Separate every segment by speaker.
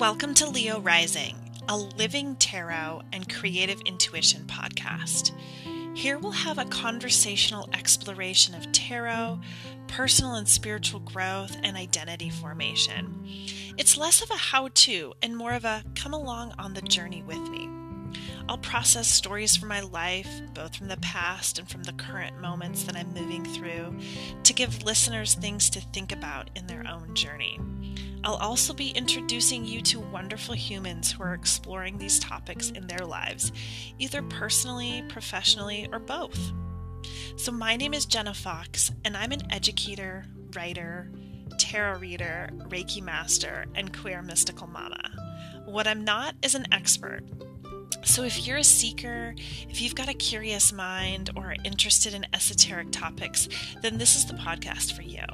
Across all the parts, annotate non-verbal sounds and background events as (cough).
Speaker 1: Welcome to Leo Rising, a living tarot and creative intuition podcast. Here we'll have a conversational exploration of tarot, personal and spiritual growth, and identity formation. It's less of a how to and more of a come along on the journey with me. I'll process stories from my life, both from the past and from the current moments that I'm moving through, to give listeners things to think about in their own journey. I'll also be introducing you to wonderful humans who are exploring these topics in their lives, either personally, professionally, or both. So, my name is Jenna Fox, and I'm an educator, writer, tarot reader, Reiki master, and queer mystical mama. What I'm not is an expert. So, if you're a seeker, if you've got a curious mind, or are interested in esoteric topics, then this is the podcast for you.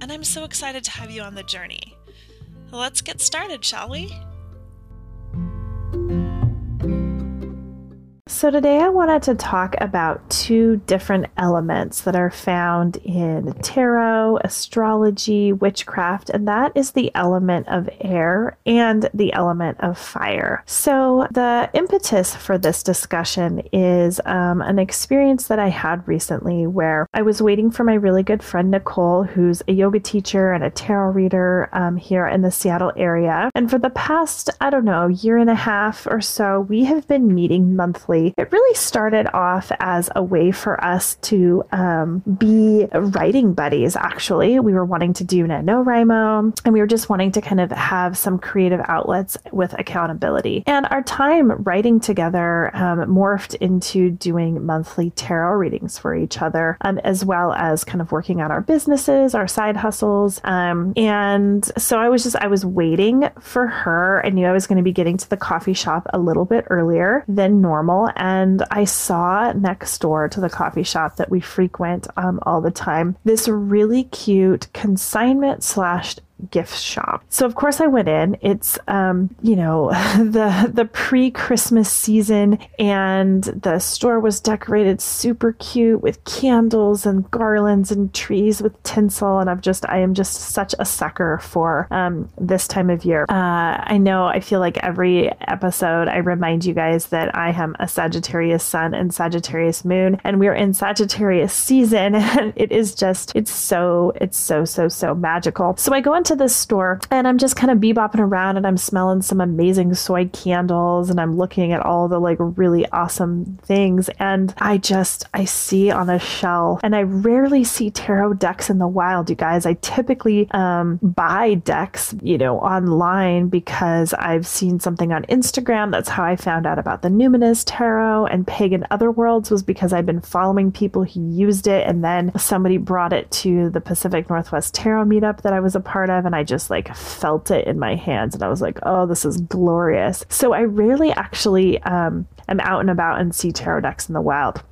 Speaker 1: And I'm so excited to have you on the journey. Let's get started, shall we?
Speaker 2: So, today I wanted to talk about two different elements that are found in tarot, astrology, witchcraft, and that is the element of air and the element of fire. So, the impetus for this discussion is um, an experience that I had recently where I was waiting for my really good friend Nicole, who's a yoga teacher and a tarot reader um, here in the Seattle area. And for the past, I don't know, year and a half or so, we have been meeting monthly it really started off as a way for us to um, be writing buddies, actually. We were wanting to do NaNoWriMo, and we were just wanting to kind of have some creative outlets with accountability. And our time writing together um, morphed into doing monthly tarot readings for each other, um, as well as kind of working on our businesses, our side hustles. Um, and so I was just, I was waiting for her. I knew I was going to be getting to the coffee shop a little bit earlier than normal and I saw next door to the coffee shop that we frequent um, all the time this really cute consignment slash gift shop. So of course I went in. It's um, you know, (laughs) the the pre-Christmas season and the store was decorated super cute with candles and garlands and trees with tinsel and I've just I am just such a sucker for um, this time of year. Uh, I know I feel like every episode I remind you guys that I am a Sagittarius sun and Sagittarius moon and we're in Sagittarius season (laughs) and it is just it's so it's so so so magical. So I go into this store and I'm just kind of bebopping around and I'm smelling some amazing soy candles and I'm looking at all the like really awesome things. And I just, I see on a shelf and I rarely see tarot decks in the wild, you guys. I typically um, buy decks, you know, online because I've seen something on Instagram. That's how I found out about the Numinous Tarot and Pagan Otherworlds was because I've been following people who used it and then somebody brought it to the Pacific Northwest Tarot meetup that I was a part of and I just like felt it in my hands and I was like, oh, this is glorious. So I rarely actually um, am out and about and see tarot decks in the wild.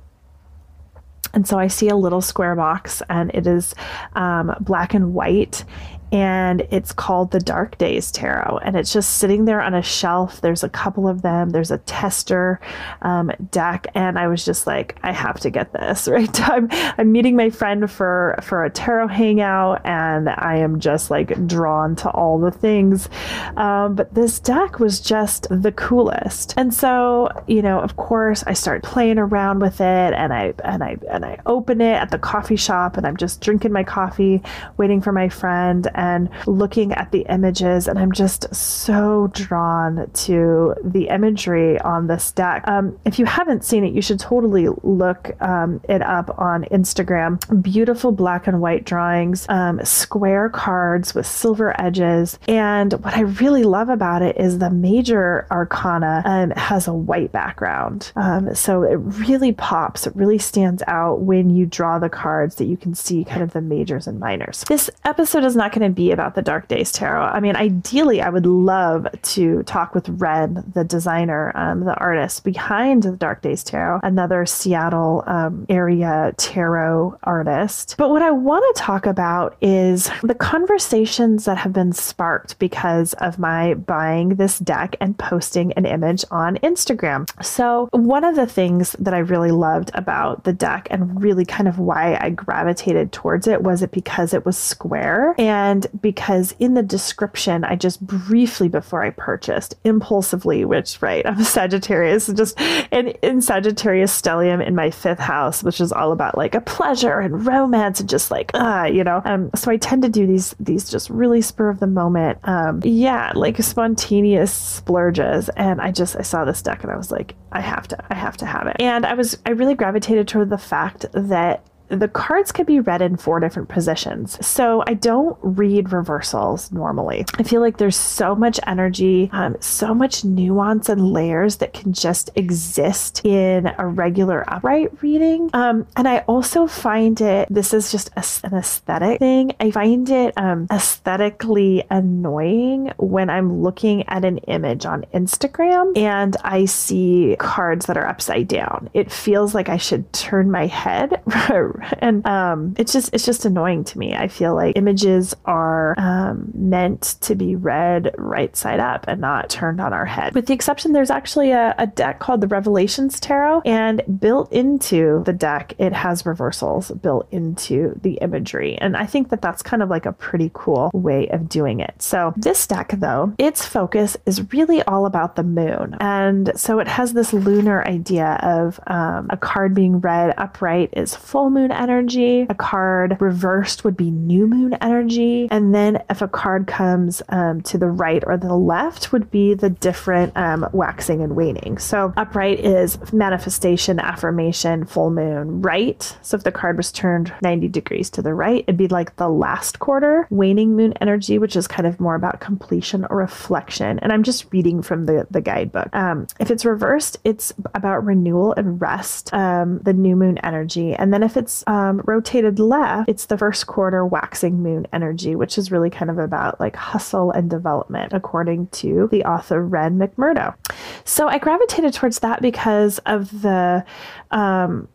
Speaker 2: And so I see a little square box, and it is um, black and white, and it's called the Dark Days Tarot. And it's just sitting there on a shelf. There's a couple of them. There's a tester um, deck, and I was just like, I have to get this. (laughs) Right? I'm I'm meeting my friend for for a tarot hangout, and I am just like drawn to all the things. Um, but this deck was just the coolest. And so, you know, of course, I start playing around with it, and I and I and I open it at the coffee shop, and I'm just drinking my coffee, waiting for my friend and looking at the images, and I'm just so drawn to the imagery on this deck. Um, if you haven't seen it, you should totally look um, it up on Instagram. Beautiful black and white drawings, um, square cards with silver edges. And what I really love about it is the major arcana um, has a white background. Um, so it really pops, it really stands out when you draw the cards that you can see kind of the majors and minors. This episode is not going to be about the Dark Days Tarot. I mean, ideally, I would love to talk with Ren, the designer, um, the artist behind the Dark Days Tarot, another Seattle um, area tarot artist. But what I want to talk about is the conversations that have been sparked because of my buying this deck and posting an image on Instagram. So, one of the things that I really loved about the deck and really kind of why I gravitated towards it was it because it was square and And because in the description, I just briefly before I purchased, impulsively, which, right, I'm a Sagittarius, just in, in Sagittarius stellium in my fifth house, which is all about like a pleasure and romance and just like, ah, uh, you know. Um, so I tend to do these, these just really spur of the moment, um, yeah, like spontaneous splurges. And I just, I saw this deck and I was like, I have to, I have to have it. And I was, I really gravitated toward the fact that the cards can be read in four different positions. So I don't read reversals normally. I feel like there's so much energy, um, so much nuance and layers that can just exist in a regular upright reading. Um, and I also find it, this is just a, an aesthetic thing. I find it um, aesthetically annoying when I'm looking at an image on Instagram and I see cards that are upside down. It feels like I should turn my head (laughs) (laughs) and um, it's just it's just annoying to me. I feel like images are um, meant to be read right side up and not turned on our head. With the exception, there's actually a, a deck called the Revelations Tarot, and built into the deck, it has reversals built into the imagery, and I think that that's kind of like a pretty cool way of doing it. So this deck, though, its focus is really all about the moon, and so it has this lunar idea of um, a card being read upright is full moon energy. A card reversed would be new moon energy. And then if a card comes um, to the right or the left, would be the different um, waxing and waning. So upright is manifestation, affirmation, full moon, right? So if the card was turned 90 degrees to the right, it'd be like the last quarter. Waning moon energy, which is kind of more about completion or reflection. And I'm just reading from the, the guidebook. Um, if it's reversed, it's about renewal and rest, um, the new moon energy. And then if it's um, rotated left, it's the first quarter waxing moon energy, which is really kind of about like hustle and development, according to the author Ren McMurdo. So I gravitated towards that because of the um,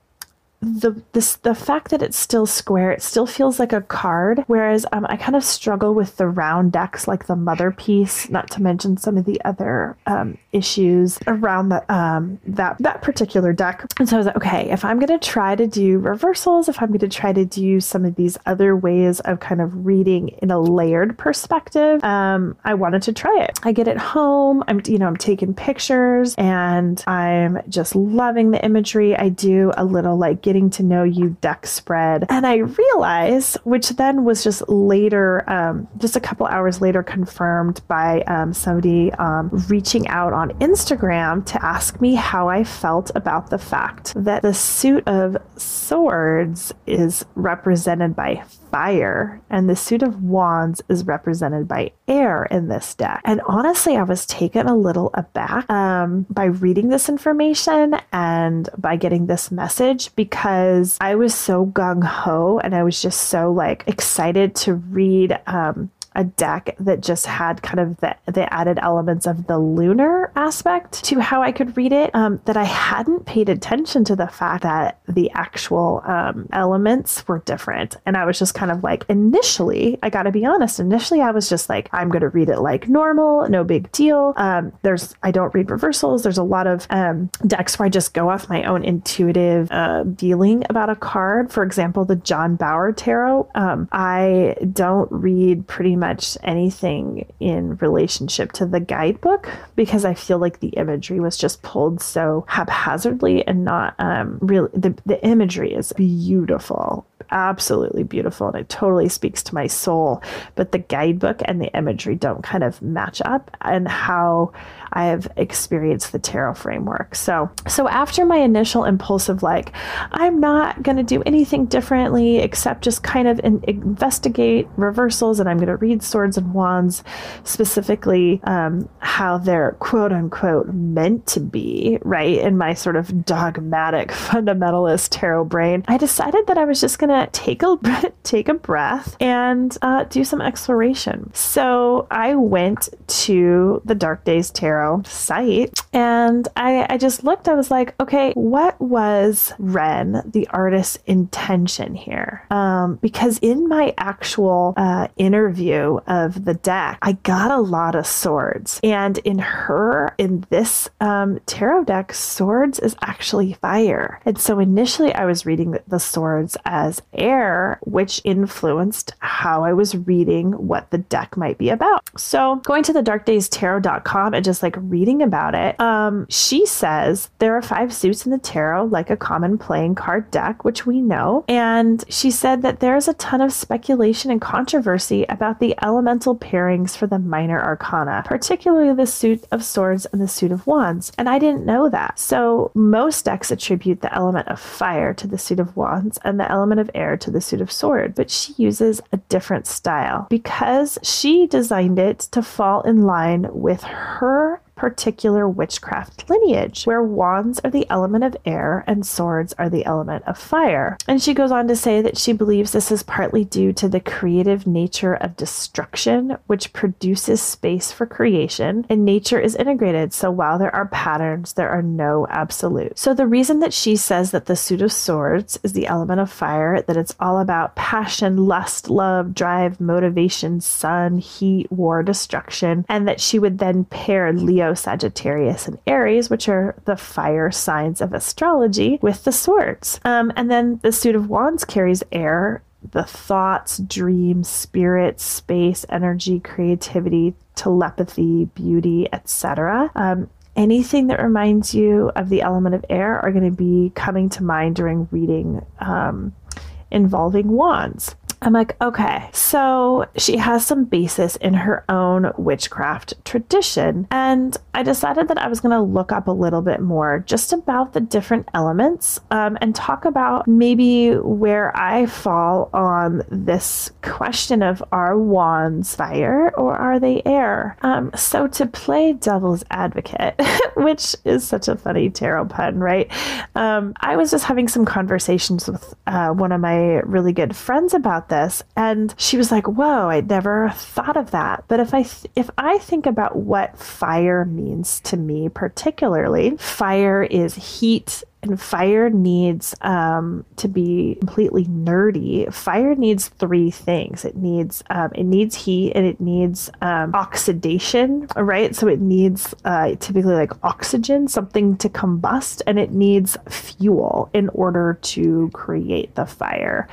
Speaker 2: the this the fact that it's still square, it still feels like a card. Whereas um, I kind of struggle with the round decks, like the Motherpeace. Not to mention some of the other um, issues around the um, that that particular deck. And so I was like, okay, if I'm to try to do reversals, if I'm to try to do some of these other ways of kind of reading in a layered perspective, um, I wanted to try it. I get it home. I'm you know I'm taking pictures and I'm just loving the imagery. I do a little like getting to know you duck spread. And I realized, which then was just later, um, just a couple hours later, confirmed by um, somebody um, reaching out on Instagram to ask me how I felt about the fact that the suit of swords is represented by fire, and the suit of wands is represented by air in this deck. And honestly, I was taken a little aback um, by reading this information and by getting this message because I was so gung ho and I was just so like excited to read um, a deck that just had kind of the, the added elements of the lunar aspect to how I could read it um, that I hadn't paid attention to the fact that the actual um, elements were different. And I was just kind of like, initially, I got to be honest, initially I was just like, I'm going to read it like normal, no big deal. Um, there's, I don't read reversals. There's a lot of um, decks where I just go off my own intuitive uh, feeling about a card. For example, the John Bauer Tarot. Um, I don't read pretty much much anything in relationship to the guidebook because I feel like the imagery was just pulled so haphazardly and not um, really. The, the imagery is beautiful absolutely beautiful and it totally speaks to my soul. But the guidebook and the imagery don't kind of match up and how I have experienced the tarot framework. So, so after my initial impulsive, like, I'm not going to do anything differently except just kind of in, investigate reversals and I'm going to read swords and wands, specifically um, how they're quote unquote meant to be, right? In my sort of dogmatic (laughs) fundamentalist tarot brain, I decided that I was just going to take a (laughs) take a breath and uh, do some exploration. So I went to the Dark Days Tarot site And I, I just looked, I was like, okay, what was Ren, the artist's intention here? Um, because in my actual uh, interview of the deck, I got a lot of swords. And in her, in this um, tarot deck, swords is actually fire. And so initially I was reading the swords as air, which influenced how I was reading what the deck might be about. So going to the darkdaystarot.com and just like reading about it, um, Um, she says there are five suits in the tarot, like a common playing card deck, which we know. And she said that there's a ton of speculation and controversy about the elemental pairings for the minor arcana, particularly the suit of swords and the suit of wands. And I didn't know that. So most decks attribute the element of fire to the suit of wands and the element of air to the suit of sword, but she uses a different style because she designed it to fall in line with her particular witchcraft lineage, where wands are the element of air and swords are the element of fire. And she goes on to say that she believes this is partly due to the creative nature of destruction, which produces space for creation, and nature is integrated. So while there are patterns, there are no absolutes. So the reason that she says that the suit of swords is the element of fire, that it's all about passion, lust, love, drive, motivation, sun, heat, war, destruction, and that she would then pair Leo Leo, Sagittarius, and Aries, which are the fire signs of astrology, with the swords. Um, and then the suit of wands carries air, the thoughts, dreams, spirit, space, energy, creativity, telepathy, beauty, etc. Um, anything that reminds you of the element of air are going to be coming to mind during reading um, involving wands. I'm like, okay, so she has some basis in her own witchcraft tradition. And I decided that I was going to look up a little bit more just about the different elements um, and talk about maybe where I fall on this question of are wands fire or are they air? Um, so to play devil's advocate, (laughs) which is such a funny tarot pun, right? Um, I was just having some conversations with uh, one of my really good friends about this and she was like whoa i'd never thought of that but if i th- if i think about what fire means to me particularly fire is heat and fire needs um, to be completely nerdy. Fire needs three things. It needs um, it needs heat and it needs um, oxidation, right? So it needs uh, typically like oxygen, something to combust, and it needs fuel in order to create the fire.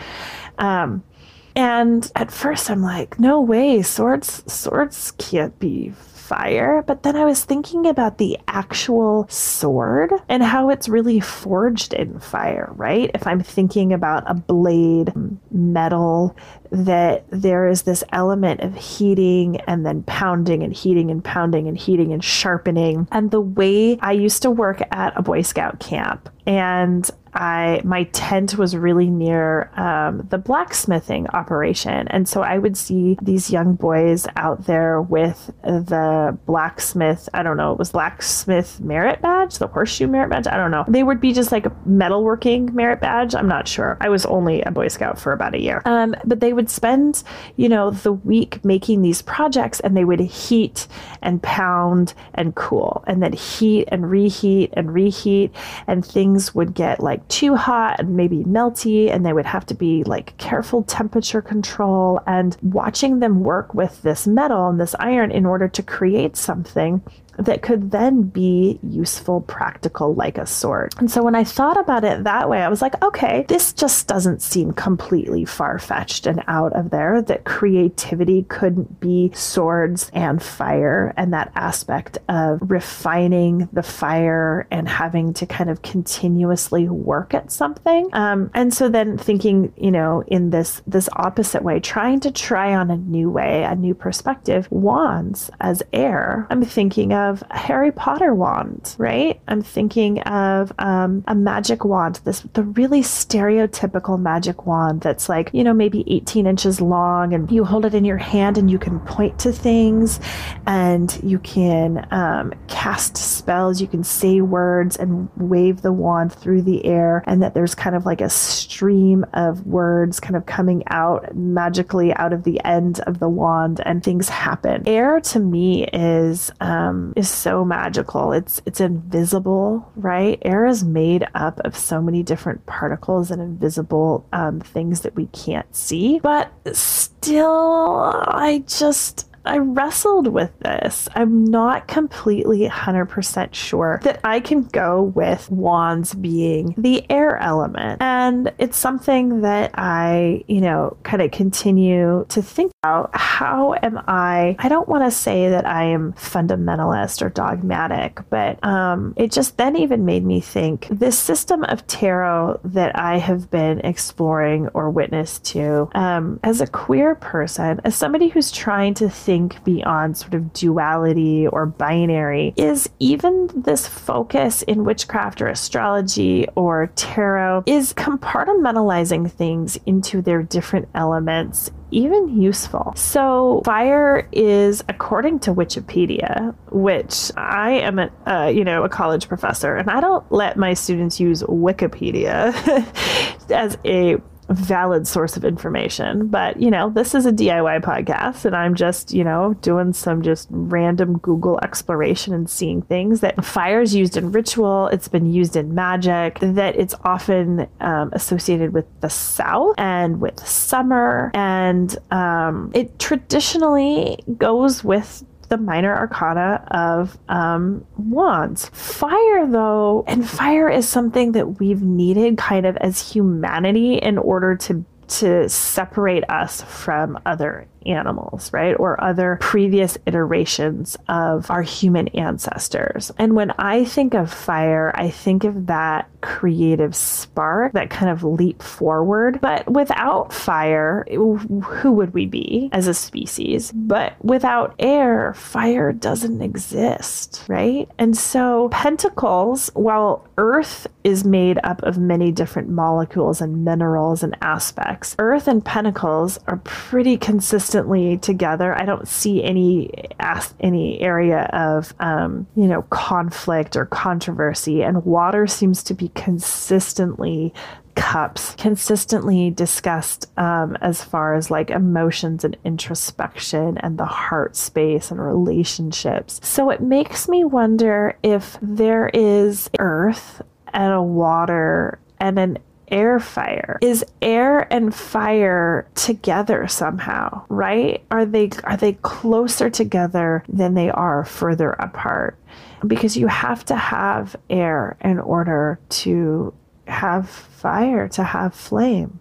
Speaker 2: And at first I'm like, no way, swords swords can't be fire. But then I was thinking about the actual sword and how it's really forged in fire, right? If I'm thinking about a blade, metal, that there is this element of heating and then pounding and heating and pounding and heating and sharpening. And the way I used to work at a Boy Scout camp, and I my tent was really near um, the blacksmithing operation, and so I would see these young boys out there with the blacksmith. I don't know, it was blacksmith merit badge, the horseshoe merit badge. I don't know. They would be just like a metalworking merit badge. I'm not sure. I was only a Boy Scout for about a year, um, but they would spend, you know, the week making these projects, and they would heat and pound and cool, and then heat and reheat and reheat, and things would get like too hot and maybe melty, and they would have to be like careful temperature control. And watching them work with this metal and this iron in order to create something that could then be useful, practical, like a sword. And so when I thought about it that way, I was like, okay, this just doesn't seem completely far fetched and out of there that creativity couldn't be swords and fire and that aspect of refining the fire and having to kind of continuously work at something. Um, and so then thinking, you know, in this this opposite way, trying to try on a new way, a new perspective, wands as air. I'm thinking of of a Harry Potter wand, right? I'm thinking of um, a magic wand, this the really stereotypical magic wand that's like, you know, maybe 18 inches long, and you hold it in your hand and you can point to things and you can um, cast spells, you can say words and wave the wand through the air, and that there's kind of like a stream of words kind of coming out magically out of the end of the wand, and things happen. Air to me is um, is so magical. It's it's invisible, right? Air is made up of so many different particles and invisible um, things that we can't see, but still, I just I wrestled with this. I'm not completely 100% sure that I can go with wands being the air element. And it's something that I, you know, kind of continue to think about. How am I? I don't want to say that I am fundamentalist or dogmatic, but um, it just then even made me think this system of tarot that I have been exploring or witness to um, as a queer person, as somebody who's trying to think think beyond sort of duality or binary is even this focus in witchcraft or astrology or tarot is compartmentalizing things into their different elements even useful. So, fire is, according to Wikipedia, which I am a uh, you know a college professor, and I don't let my students use Wikipedia (laughs) as a valid source of information. But, you know, this is a DIY podcast and I'm just, you know, doing some just random Google exploration and seeing things that fire is used in ritual, it's been used in magic, that it's often um, associated with the South and with summer. And um, it traditionally goes with the minor arcana of um, wands. Fire, though, and fire is something that we've needed kind of as humanity in order to to separate us from other animals, right? Or other previous iterations of our human ancestors. And when I think of fire, I think of that creative spark, that kind of leap forward. But without fire, who would we be as a species? But without air, fire doesn't exist, right? And so pentacles, while earth is made up of many different molecules and minerals and aspects, earth and pentacles are pretty consistent consistently together. I don't see any any area of um, you know conflict or controversy, and water seems to be consistently cups consistently discussed um, as far as like emotions and introspection and the heart space and relationships. So it makes me wonder if there is earth and a water and an air fire. Is air and fire together somehow right? Are they are they closer together than they are further apart? Because you have to have air in order to have fire to have flame.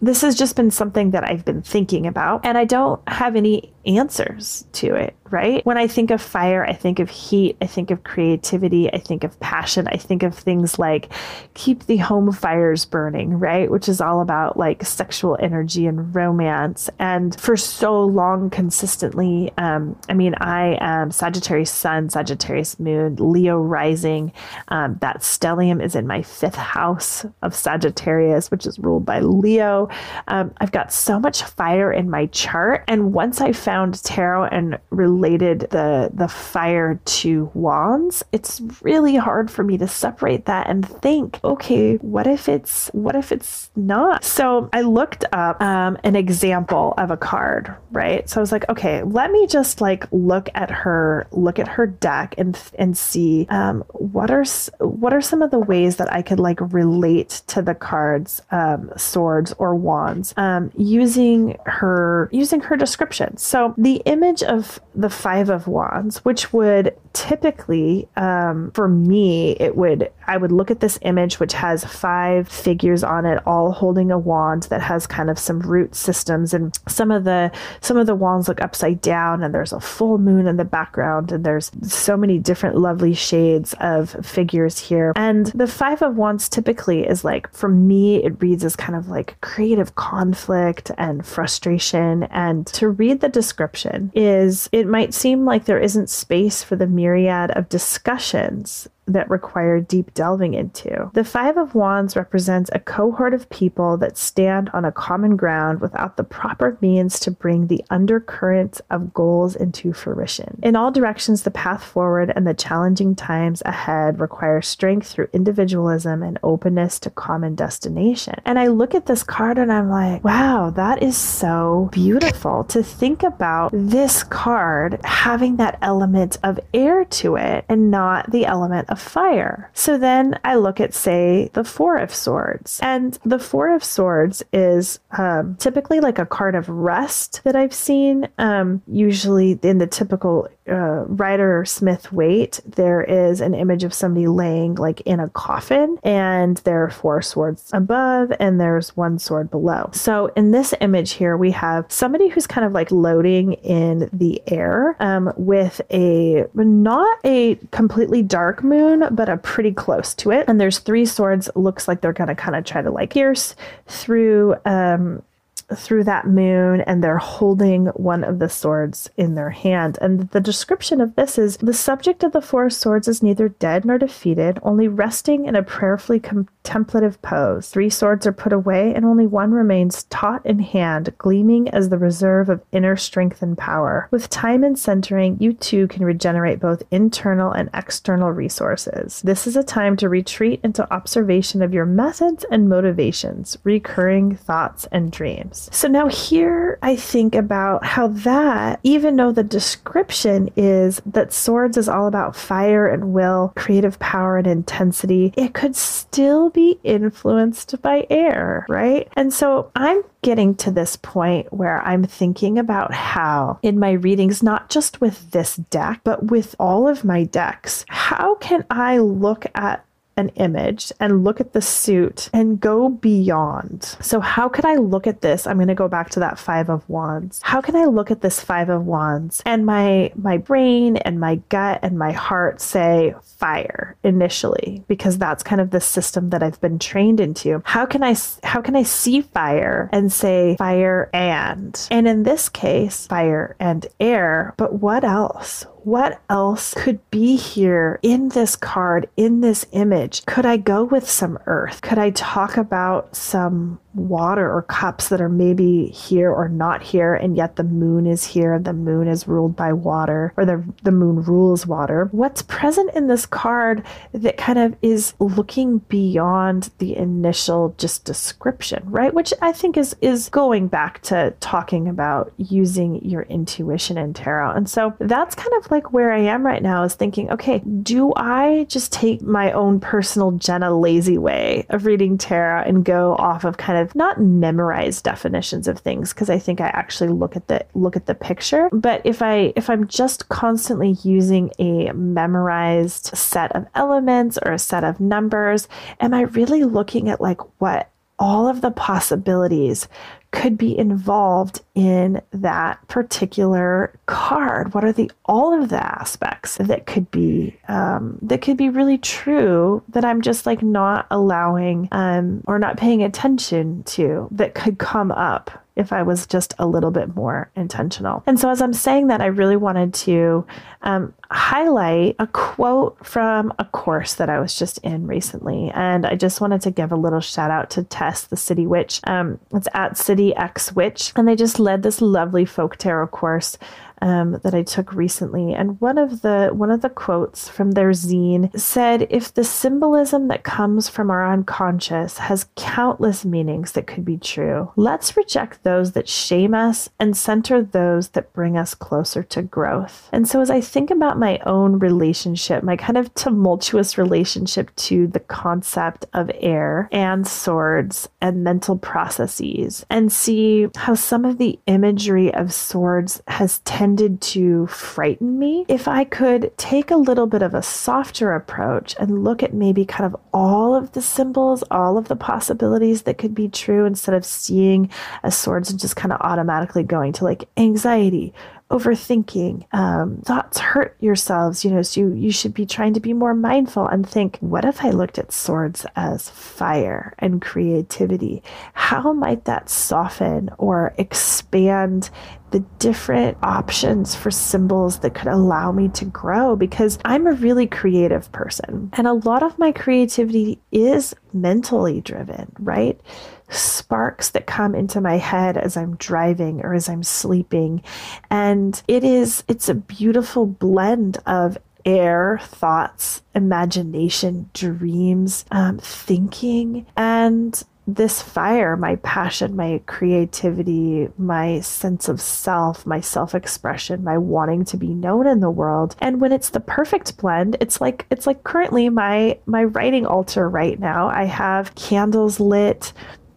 Speaker 2: This has just been something that I've been thinking about, and I don't have any answers to it, right? When I think of fire, I think of heat, I think of creativity, I think of passion, I think of things like keep the home fires burning, right? Which is all about like sexual energy and romance. And for so long, consistently, um, I mean, I am Sagittarius Sun, Sagittarius Moon, Leo rising. Um, that stellium is in my fifth house of Sagittarius, which is ruled by Leo. Um, I've got so much fire in my chart. And once I found tarot and related the, the fire to wands, it's really hard for me to separate that and think, okay, what if it's, what if it's not? So I looked up um, an example of a card, right? So I was like, okay, let me just like look at her, look at her deck and, and see um, what are, what are some of the ways that I could like relate to the cards, um, swords or wands um, using her using her description. So the image of the five of wands, which would typically um, for me it would I would look at this image which has five figures on it all holding a wand that has kind of some root systems and some of the some of the wands look upside down and there's a full moon in the background and there's so many different lovely shades of figures here. And the five of wands typically is like for me it reads as kind of like creative conflict and frustration and to read the description is it might seem like there isn't space for the myriad of discussions that require deep delving into. The Five of Wands represents a cohort of people that stand on a common ground without the proper means to bring the undercurrents of goals into fruition. In all directions, the path forward and the challenging times ahead require strength through individualism and openness to common destination. And I look at this card and I'm like, wow, that is so beautiful to think about this card having that element of air to it and not the element fire. So then I look at, say, the Four of Swords. And the Four of Swords is um, typically like a card of rest that I've seen. Um, usually in the typical uh, Rider Smith Waite, there is an image of somebody laying like in a coffin, and there are four swords above, and there's one sword below. So in this image here, we have somebody who's kind of like loading in the air um, with a not a completely dark moon, but a pretty close to it. And there's three swords. Looks like they're gonna kind of try to like pierce through um, through that moon and they're holding one of the swords in their hand. And the description of this is the subject of the four swords is neither dead nor defeated, only resting in a prayerfully contemplative pose. Three swords are put away and only one remains taut in hand, gleaming as the reserve of inner strength and power. With time and centering, you too can regenerate both internal and external resources. This is a time to retreat into observation of your methods and motivations, recurring thoughts and dreams. So now here I think about how that, even though the description is that swords is all about fire and will, creative power and intensity, it could still be influenced by air, right? And so I'm getting to this point where I'm thinking about how in my readings, not just with this deck, but with all of my decks, how can I look at an image and look at the suit and go beyond. So, how could I look at this? I'm going to go back to that 5 of wands. How can I look at this 5 of wands and my my brain and my gut and my heart say fire initially because that's kind of the system that I've been trained into. How can I how can I see fire and say fire and and in this case fire and air, but what else? What else could be here in this card, in this image? Could I go with some earth? Could I talk about some water or cups that are maybe here or not here, and yet the moon is here, the moon is ruled by water, or the, the moon rules water? What's present in this card that kind of is looking beyond the initial just description, right? Which I think is is going back to talking about using your intuition in tarot. And so that's kind of like where I am right now is thinking, okay, do I just take my own personal Jenna lazy way of reading tarot and go off of kind of not memorize definitions of things because I think I actually look at the look at the picture, but if I if I'm just constantly using a memorized set of elements or a set of numbers, am I really looking at like what all of the possibilities could be involved in that particular card? What are the all of the aspects that could be um, that could be really true that I'm just like not allowing um, or not paying attention to that could come up if I was just a little bit more intentional. And so, as I'm saying that, I really wanted to um, highlight a quote from a course that I was just in recently. And I just wanted to give a little shout out to Tess, the City Witch. Um, it's at City X Witch. And they just led this lovely folk tarot course um, that I took recently, and one of the one of the quotes from their zine said, "If the symbolism that comes from our unconscious has countless meanings that could be true, let's reject those that shame us and center those that bring us closer to growth." And so, as I think about my own relationship, my kind of tumultuous relationship to the concept of air and swords and mental processes, and see how some of the imagery of swords has tended tended to frighten me. If I could take a little bit of a softer approach and look at maybe kind of all of the symbols, all of the possibilities that could be true instead of seeing as swords and just kind of automatically going to like anxiety, overthinking. Um, thoughts hurt yourselves, you know, so you, you should be trying to be more mindful and think, what if I looked at swords as fire and creativity? How might that soften or expand the different options for symbols that could allow me to grow because I'm a really creative person. And a lot of my creativity is mentally driven, right? Sparks that come into my head as I'm driving or as I'm sleeping. And it is, it's a beautiful blend of air, thoughts, imagination, dreams, um, thinking, and this fire, my passion, my creativity, my sense of self, my self expression, my wanting to be known in the world. And when it's the perfect blend, it's like it's like currently my my writing altar right now. I have candles lit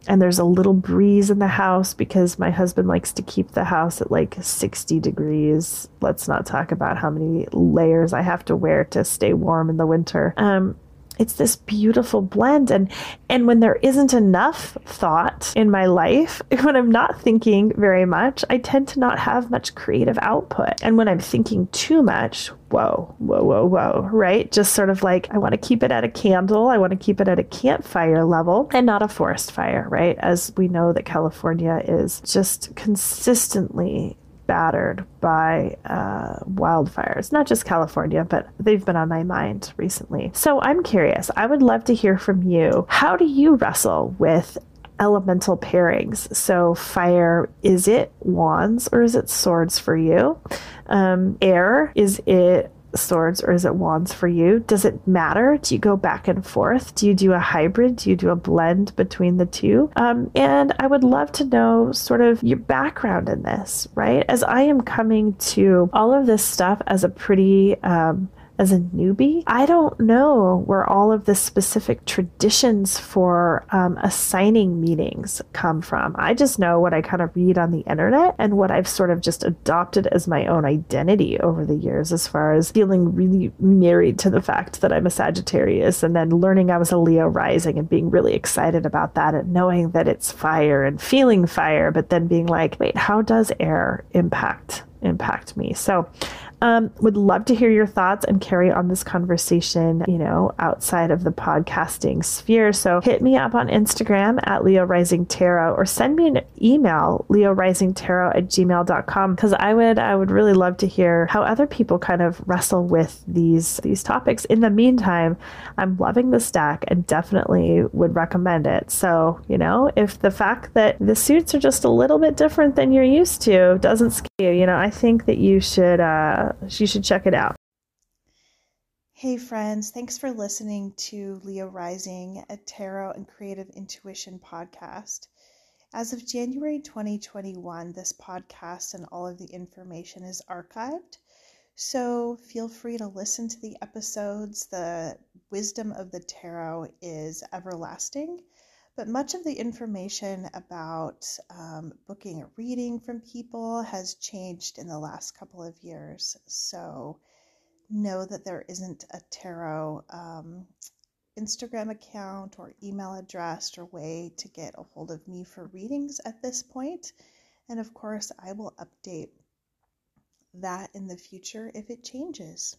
Speaker 2: and there's a little breeze in the house because my husband likes to keep the house at like 60 degrees. Let's not talk about how many layers I have to wear to stay warm in the winter. Um, it's this beautiful blend and and when there isn't enough thought in my life (laughs) when i'm not thinking very much i tend to not have much creative output. And when i'm thinking too much whoa whoa whoa whoa right? Just sort of like i want to keep it at a candle i want to keep it at a campfire level and not a forest fire right? As we know that california is just consistently battered by uh, wildfires, not just California, but they've been on my mind recently. So I'm curious. I would love to hear from you. How do you wrestle with elemental pairings? So, fire, is it wands or is it swords for you? Um, air, is it swords or is it wands for you? Does it matter? Do you go back and forth? Do you do a hybrid? Do you do a blend between the two? Um, and I would love to know sort of your background in this, right? As I am coming to all of this stuff as a pretty um, as a newbie, I don't know where all of the specific traditions for um, assigning meanings come from. I just know what I kind of read on the internet and what I've sort of just adopted as my own identity over the years, as far as feeling really married to the fact that I'm a Sagittarius and then learning I was a Leo rising and being really excited about that and knowing that it's fire and feeling fire, but then being like, wait, how does air impact impact me? So um, would love to hear your thoughts and carry on this conversation, you know, outside of the podcasting sphere. So hit me up on Instagram at Leo Rising Tarot or send me an email, Leo Rising Tarot at gmail.com. Cause I would I would really love to hear how other people kind of wrestle with these these topics. In the meantime, I'm loving the stack and definitely would recommend it. So, you know, if the fact that the suits are just a little bit different than you're used to doesn't scare you, you know, I think that you should uh you should check it out.
Speaker 1: Hey, friends, thanks for listening to Leo Rising, a tarot and creative intuition podcast. As of January 2021, this podcast and all of the information is archived. So feel free to listen to the episodes. The wisdom of the tarot is everlasting, but much of the information about um, booking a reading from people has changed in the last couple of years. So know that there isn't a tarot um, Instagram account or email address or way to get a hold of me for readings at this point. And of course, I will update that in the future if it changes.